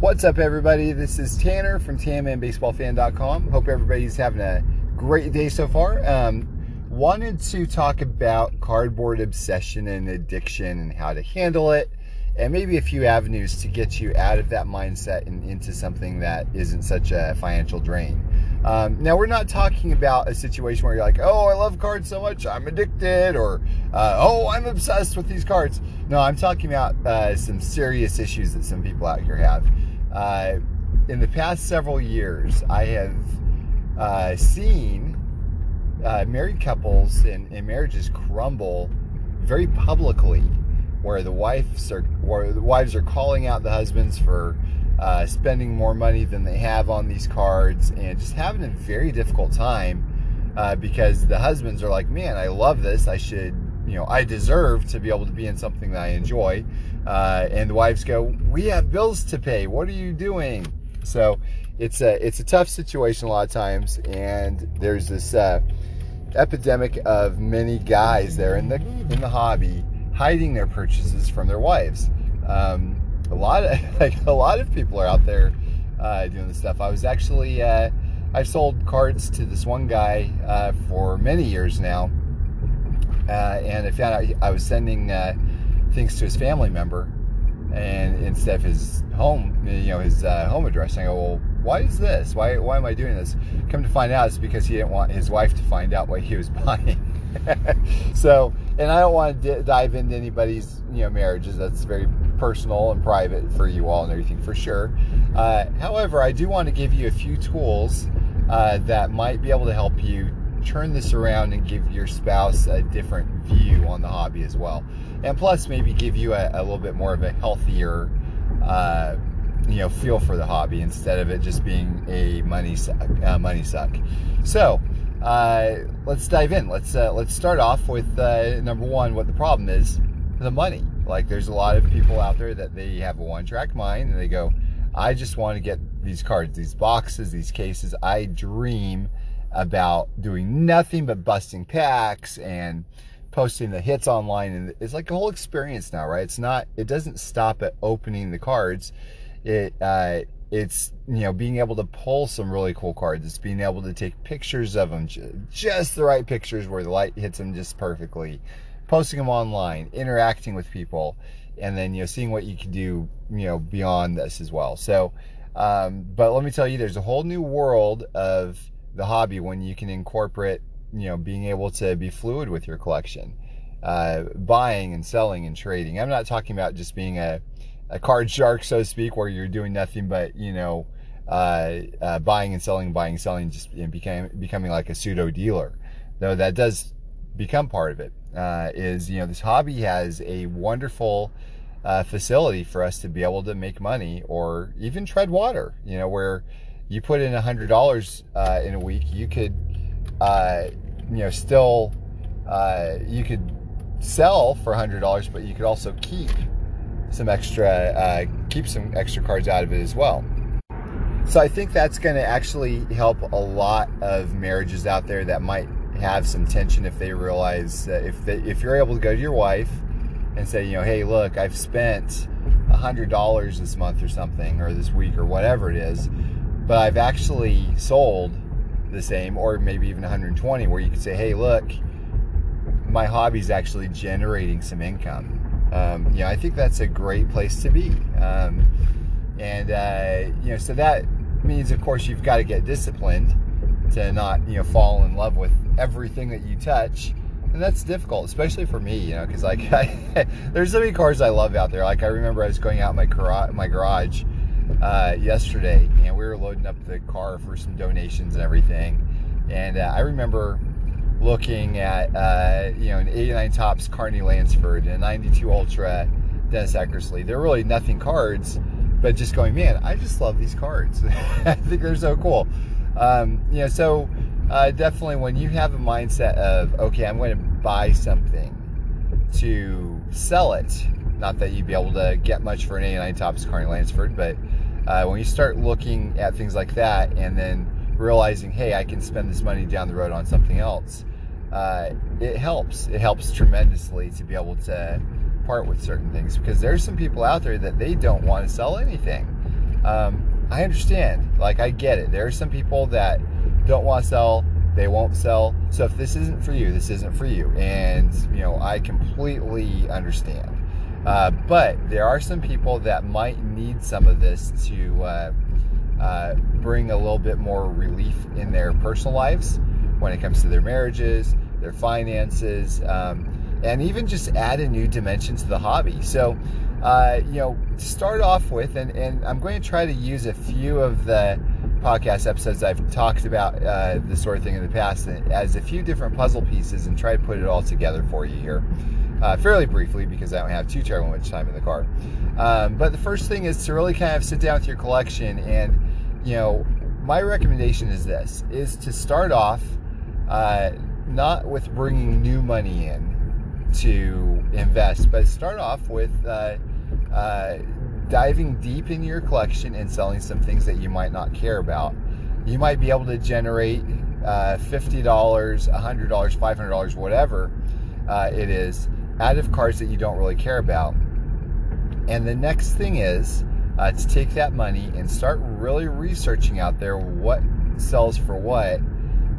What's up, everybody? This is Tanner from TammanBaseballFan.com. Hope everybody's having a great day so far. Um, wanted to talk about cardboard obsession and addiction and how to handle it, and maybe a few avenues to get you out of that mindset and into something that isn't such a financial drain. Um, now, we're not talking about a situation where you're like, oh, I love cards so much, I'm addicted, or uh, oh, I'm obsessed with these cards. No, I'm talking about uh, some serious issues that some people out here have. Uh, in the past several years, I have uh, seen uh, married couples and, and, marriages crumble very publicly, where the wives are where the wives are calling out the husbands for uh, spending more money than they have on these cards and just having a very difficult time uh, because the husbands are like, man, I love this. I should, you know, I deserve to be able to be in something that I enjoy. Uh, and the wives go, we have bills to pay. What are you doing? So it's a it's a tough situation a lot of times, and there's this uh, epidemic of many guys there in the in the hobby hiding their purchases from their wives. Um, a lot of like a lot of people are out there uh, doing this stuff. I was actually uh, I've sold cards to this one guy uh, for many years now, uh, and I found out I was sending uh, things to his family member, and instead of his home, you know, his uh, home address. I go, well, why is this? Why why am I doing this? Come to find out, it's because he didn't want his wife to find out what he was buying. so, and I don't want to d- dive into anybody's you know marriages. That's very personal and private for you all and everything for sure. Uh, however, I do want to give you a few tools uh, that might be able to help you turn this around and give your spouse a different view on the hobby as well. And plus, maybe give you a, a little bit more of a healthier, uh, you know, feel for the hobby instead of it just being a money suck. Uh, money suck. So, uh, let's dive in. Let's uh, let's start off with uh, number one. What the problem is? The money. Like, there's a lot of people out there that they have a one-track mind and they go, "I just want to get these cards, these boxes, these cases. I dream about doing nothing but busting packs and." posting the hits online. And it's like a whole experience now right? It's not it doesn't stop at opening the cards. It uh, it's you know being able to pull some really cool cards. It's being able to take pictures of them just the right pictures where the light hits them just perfectly. Posting them online interacting with people and then you know seeing what you can do you know beyond this as well. So um, but let me tell you there's a whole new world of the hobby when you can incorporate you know being able to be fluid with your collection uh, buying and selling and trading i'm not talking about just being a a card shark, so to speak, where you're doing nothing but you know uh, uh, buying and selling, buying and selling, just you know, became, becoming like a pseudo dealer. Though that does become part of it. Uh, is you know this hobby has a wonderful uh, facility for us to be able to make money or even tread water. You know where you put in hundred dollars uh, in a week, you could uh, you know still you could sell for hundred dollars, but you could also keep some extra, uh, keep some extra cards out of it as well. So I think that's going to actually help a lot of marriages out there that might have some tension if they realize that if they, if you're able to go to your wife and say, you know, hey, look, I've spent hundred dollars this month or something, or this week, or whatever it is, but I've actually sold the same, or maybe even 120, where you could say, hey, look, my hobby is actually generating some income um, you know, I think that's a great place to be. Um, and, uh, you know, so that means, of course, you've got to get disciplined to not, you know, fall in love with everything that you touch. And that's difficult, especially for me, you know, because like I, there's so many cars I love out there. Like I remember I was going out my garage, my garage uh, yesterday, and we were loading up the car for some donations and everything. And uh, I remember looking at uh, you know an 89 Topps Carney Lansford and a 92 Ultra Dennis Eckersley. They're really nothing cards, but just going, man, I just love these cards. I think they're so cool. Um, you know, so uh, definitely when you have a mindset of okay, I'm going to buy something to sell it. Not that you'd be able to get much for an 89 Topps Carney Lansford, but uh, when you start looking at things like that and then realizing, hey, I can spend this money down the road on something else, uh, it helps. It helps tremendously to be able to part with certain things because there's some people out there that they don't want to sell anything. Um, I understand. Like, I get it. There are some people that don't want to sell, they won't sell. So if this isn't for you, this isn't for you. And, you know, I completely understand. Uh, but there are some people that might need some of this to uh, uh, bring a little bit more relief in their personal lives when it comes to their marriages, their finances, um, and even just add a new dimension to the hobby. So, uh, you know, start off with, and, and I'm going to try to use a few of the podcast episodes I've talked about uh, this sort of thing in the past as a few different puzzle pieces and try to put it all together for you here. Uh, fairly briefly because I don't have too terribly much time in the car. Um, but the first thing is to really kind of sit down with your collection and, you know, my recommendation is this: is to start off uh, not with bringing new money in to invest, but start off with uh, uh, diving deep in your collection and selling some things that you might not care about. You might be able to generate uh, $50, $100, $500, whatever uh, it is, out of cards that you don't really care about. And the next thing is uh, to take that money and start really researching out there what sells for what.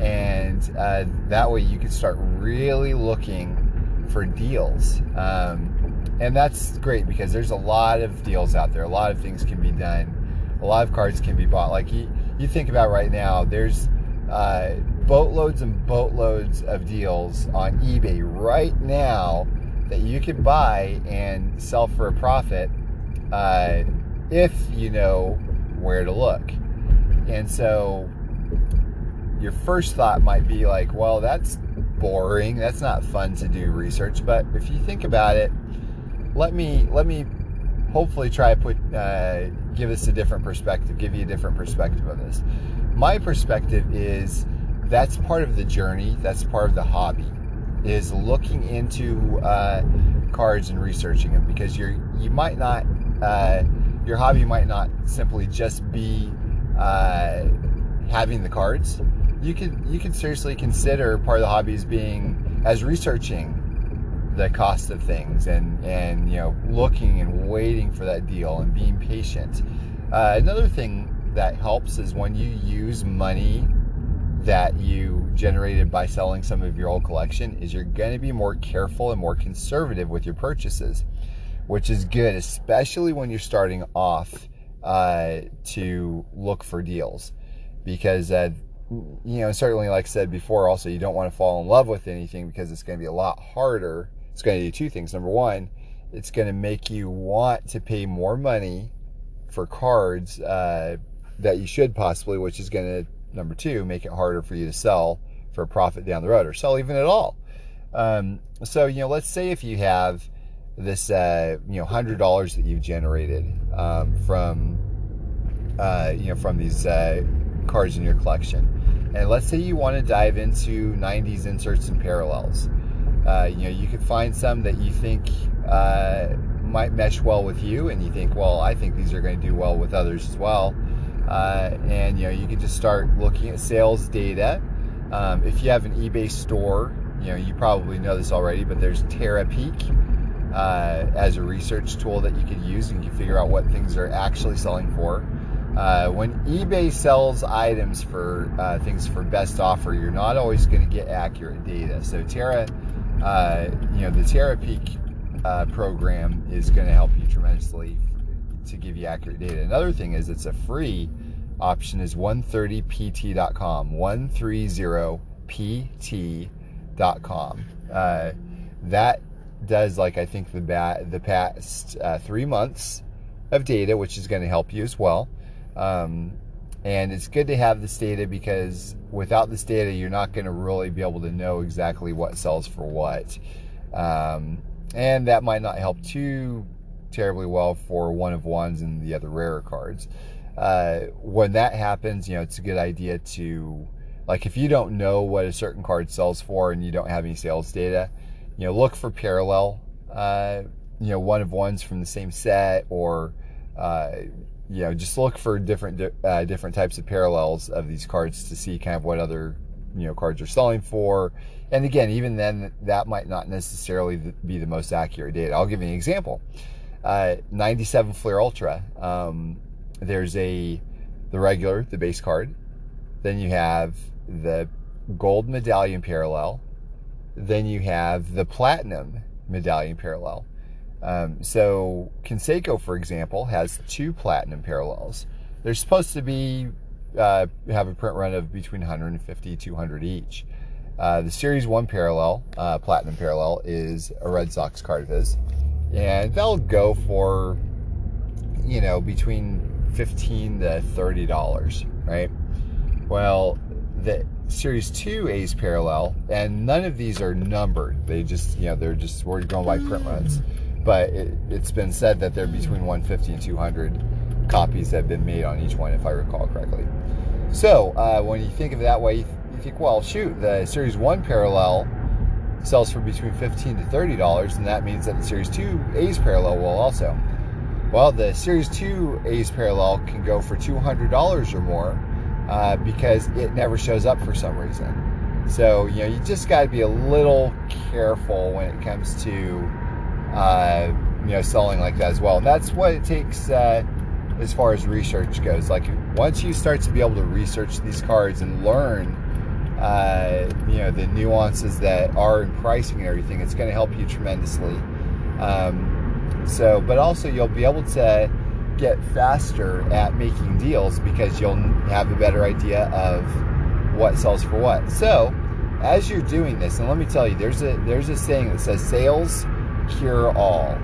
And uh, that way you can start really looking for deals. Um, and that's great because there's a lot of deals out there. A lot of things can be done. A lot of cards can be bought. Like you, you think about right now, there's uh, boatloads and boatloads of deals on eBay right now that you can buy and sell for a profit uh, if you know where to look. And so your first thought might be like, well, that's boring. That's not fun to do research. But if you think about it, let me let me hopefully try to put uh, give us a different perspective, give you a different perspective of this. My perspective is that's part of the journey. That's part of the hobby is looking into uh, cards and researching them because you're you might not uh, your hobby might not simply just be uh, having the cards. You could you could seriously consider part of the hobby as being as researching the cost of things and and you know looking and waiting for that deal and being patient. Uh, another thing that helps is when you use money that you generated by selling some of your old collection is you're going to be more careful and more conservative with your purchases, which is good, especially when you're starting off uh, to look for deals, because uh, you know certainly like I said before, also you don't want to fall in love with anything because it's going to be a lot harder it's going to do two things. Number one, it's going to make you want to pay more money for cards uh, that you should possibly, which is going to, number two, make it harder for you to sell for a profit down the road or sell even at all. Um, so, you know, let's say if you have this, uh, you know, hundred dollars that you've generated um, from, uh, you know, from these uh, cards in your collection, and let's say you want to dive into '90s inserts and parallels. Uh, you know, you could find some that you think uh, might mesh well with you, and you think, well, I think these are going to do well with others as well. Uh, and you know, you can just start looking at sales data. Um, if you have an eBay store, you know, you probably know this already, but there's Terapeak uh, as a research tool that you could use, and you can figure out what things are actually selling for. Uh, when eBay sells items for uh, things for best offer, you're not always going to get accurate data. So Terra uh, you know, the Terapeak uh, program is going to help you tremendously to give you accurate data. Another thing is it's a free option is 130pt.com, 130pt.com. Uh, that does like I think the ba- the past uh, three months of data, which is going to help you as well. Um, and it's good to have this data because without this data, you're not going to really be able to know exactly what sells for what. Um, and that might not help too terribly well for one of ones and the other rarer cards. Uh, when that happens, you know, it's a good idea to, like, if you don't know what a certain card sells for and you don't have any sales data, you know, look for parallel, uh, you know, one of ones from the same set or, uh, you know, just look for different uh, different types of parallels of these cards to see kind of what other you know cards are selling for. And again, even then, that might not necessarily be the most accurate data. I'll give you an example. Uh, 97 Fleer Ultra. Um, there's a the regular, the base card. Then you have the gold medallion parallel. Then you have the platinum medallion parallel. Um, so Canseco, for example, has two platinum parallels. They're supposed to be uh, have a print run of between 150 200 each. Uh, the Series 1 parallel, uh, platinum parallel, is a Red Sox card of his. And they'll go for, you know, between 15 to $30, right? Well, the Series 2 A's parallel, and none of these are numbered. They just, you know, they're just, we're going by print runs. But it, it's been said that they're between 150 and 200 copies that have been made on each one, if I recall correctly. So uh, when you think of it that way, you, think, well, shoot, the Series 1 parallel sells for between 15 to $30, and that means that the Series 2 A's parallel will also. Well, the Series 2 A's parallel can go for $200 or more uh, because it never shows up for some reason. So, you know, you just got to be a little careful when it comes to, uh, you know, selling like that as well. And that's what it takes uh, as far as research goes. Like, once you start to be able to research these cards and learn, uh, you know, the nuances that are in pricing and everything, it's going to help you tremendously. Um, so, but also you'll be able to get faster at making deals because you'll have a better idea of what sells for what. So, as you're doing this, and let me tell you, there's a there's a saying that says sales cure all.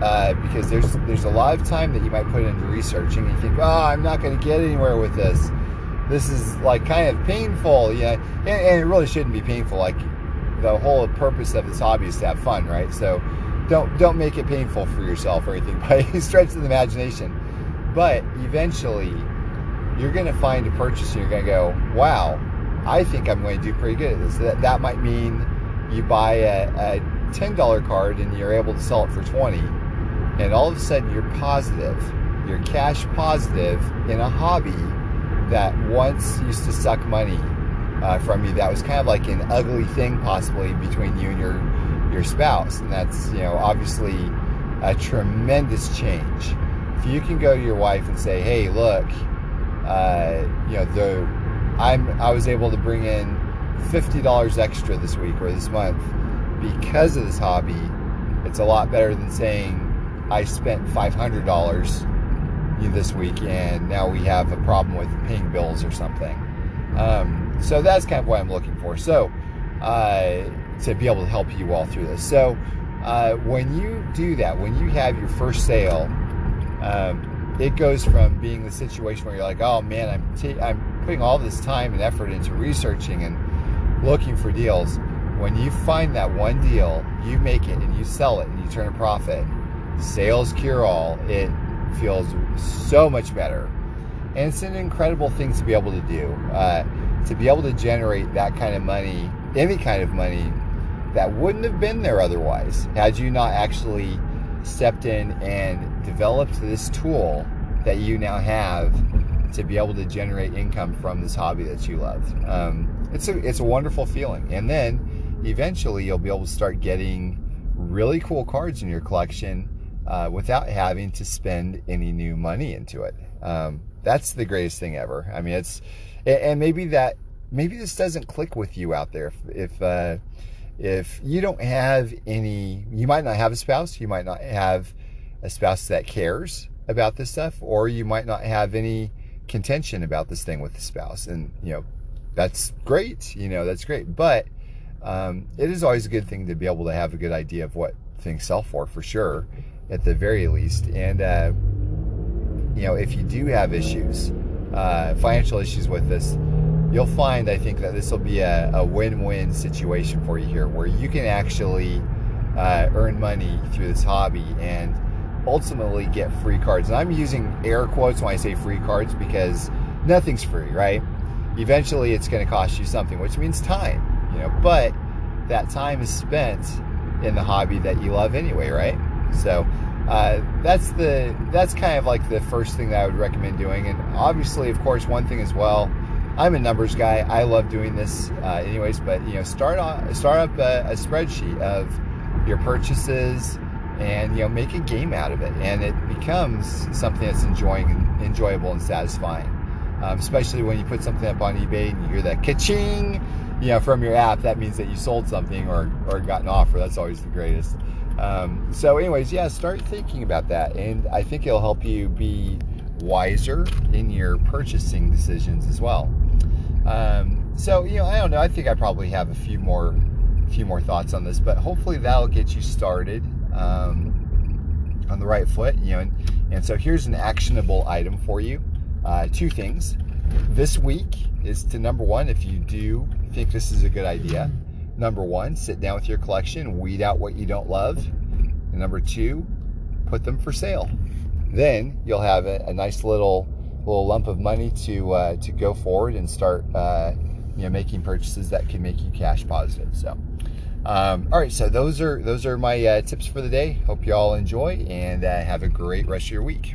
Uh, because there's there's a lot of time that you might put into researching and you think, oh, I'm not going to get anywhere with this. This is like kind of painful, yeah, and, and it really shouldn't be painful. Like the whole purpose of this hobby is to have fun, right? So don't don't make it painful for yourself or anything by stretch of the imagination. But eventually, you're going to find a purchase and you're going to go, wow, I think I'm going to do pretty good at this. That, that might mean you buy a, a $10 card and you're able to sell it for 20 and all of a sudden you're positive you're cash positive in a hobby that once used to suck money uh, from you that was kind of like an ugly thing possibly between you and your your spouse. And that's, you know, obviously a tremendous change. If you can go to your wife and say, hey, look, uh, you know, the I'm I was able to bring in $50 extra this week or this month because of this hobby, it's a lot better than saying I spent $500 this week and now we have a problem with paying bills or something. Um, so that's kind of what I'm looking for. So, uh, to be able to help you all through this. So, uh, when you do that, when you have your first sale, um, it goes from being the situation where you're like, oh man, I'm t- I'm putting all this time and effort into researching and looking for deals. When you find that one deal, you make it and you sell it and you turn a profit. Sales cure all. It feels so much better, and it's an incredible thing to be able to do. Uh, to be able to generate that kind of money, any kind of money that wouldn't have been there otherwise had you not actually stepped in and developed this tool that you now have to be able to generate income from this hobby that you love. Um, it's a it's a wonderful feeling, and then eventually you'll be able to start getting really cool cards in your collection uh, without having to spend any new money into it. Um, that's the greatest thing ever. I mean, it's and maybe that maybe this doesn't click with you out there if if uh, if you don't have any, you might not have a spouse, you might not have a spouse that cares about this stuff, or you might not have any contention about this thing with the spouse. And, you know, that's great. You know, that's great. But um, it is always a good thing to be able to have a good idea of what things sell for, for sure, at the very least. And, uh, you know, if you do have issues, uh, financial issues with this, you'll find, I think, that this will be a, a win-win situation for you here, where you can actually uh, earn money through this hobby and ultimately get free cards. And I'm using air quotes when I say free cards because nothing's free, right? Eventually, it's going to cost you something, which means time, you know. But that time is spent in the hobby that you love anyway, right? So uh, that's the that's kind of like the first thing that I would recommend doing. And obviously, of course, one thing as well I'm a numbers guy. I love doing this, uh, anyways. But you know, start on start up a, a, spreadsheet of your purchases and you know make a game out of it, and it becomes something that's enjoying, enjoyable, and satisfying. Um, especially when you put something up on eBay and you hear that ka-ching, you know, from your app, that means that you sold something or or got an offer. That's always the greatest. Um, so, anyways, yeah, start thinking about that, and I think it'll help you be wiser in your purchasing decisions as well. Um, so, you know, I don't know. I think I probably have a few more, few more thoughts on this, but hopefully that'll get you started um, on the right foot. You know, and, and so here's an actionable item for you. Uh, two things. This week is to number one, if you do think this is a good idea, number one, sit down with your collection, weed out what you don't love. And number two, put them for sale. Then you'll have a, a nice little little lump of money to uh, to go forward and start uh, you know making purchases that can make you cash positive. So. Um, all right, so those are those are my uh, tips for the day. Hope you all enjoy and uh, have a great rest of your week.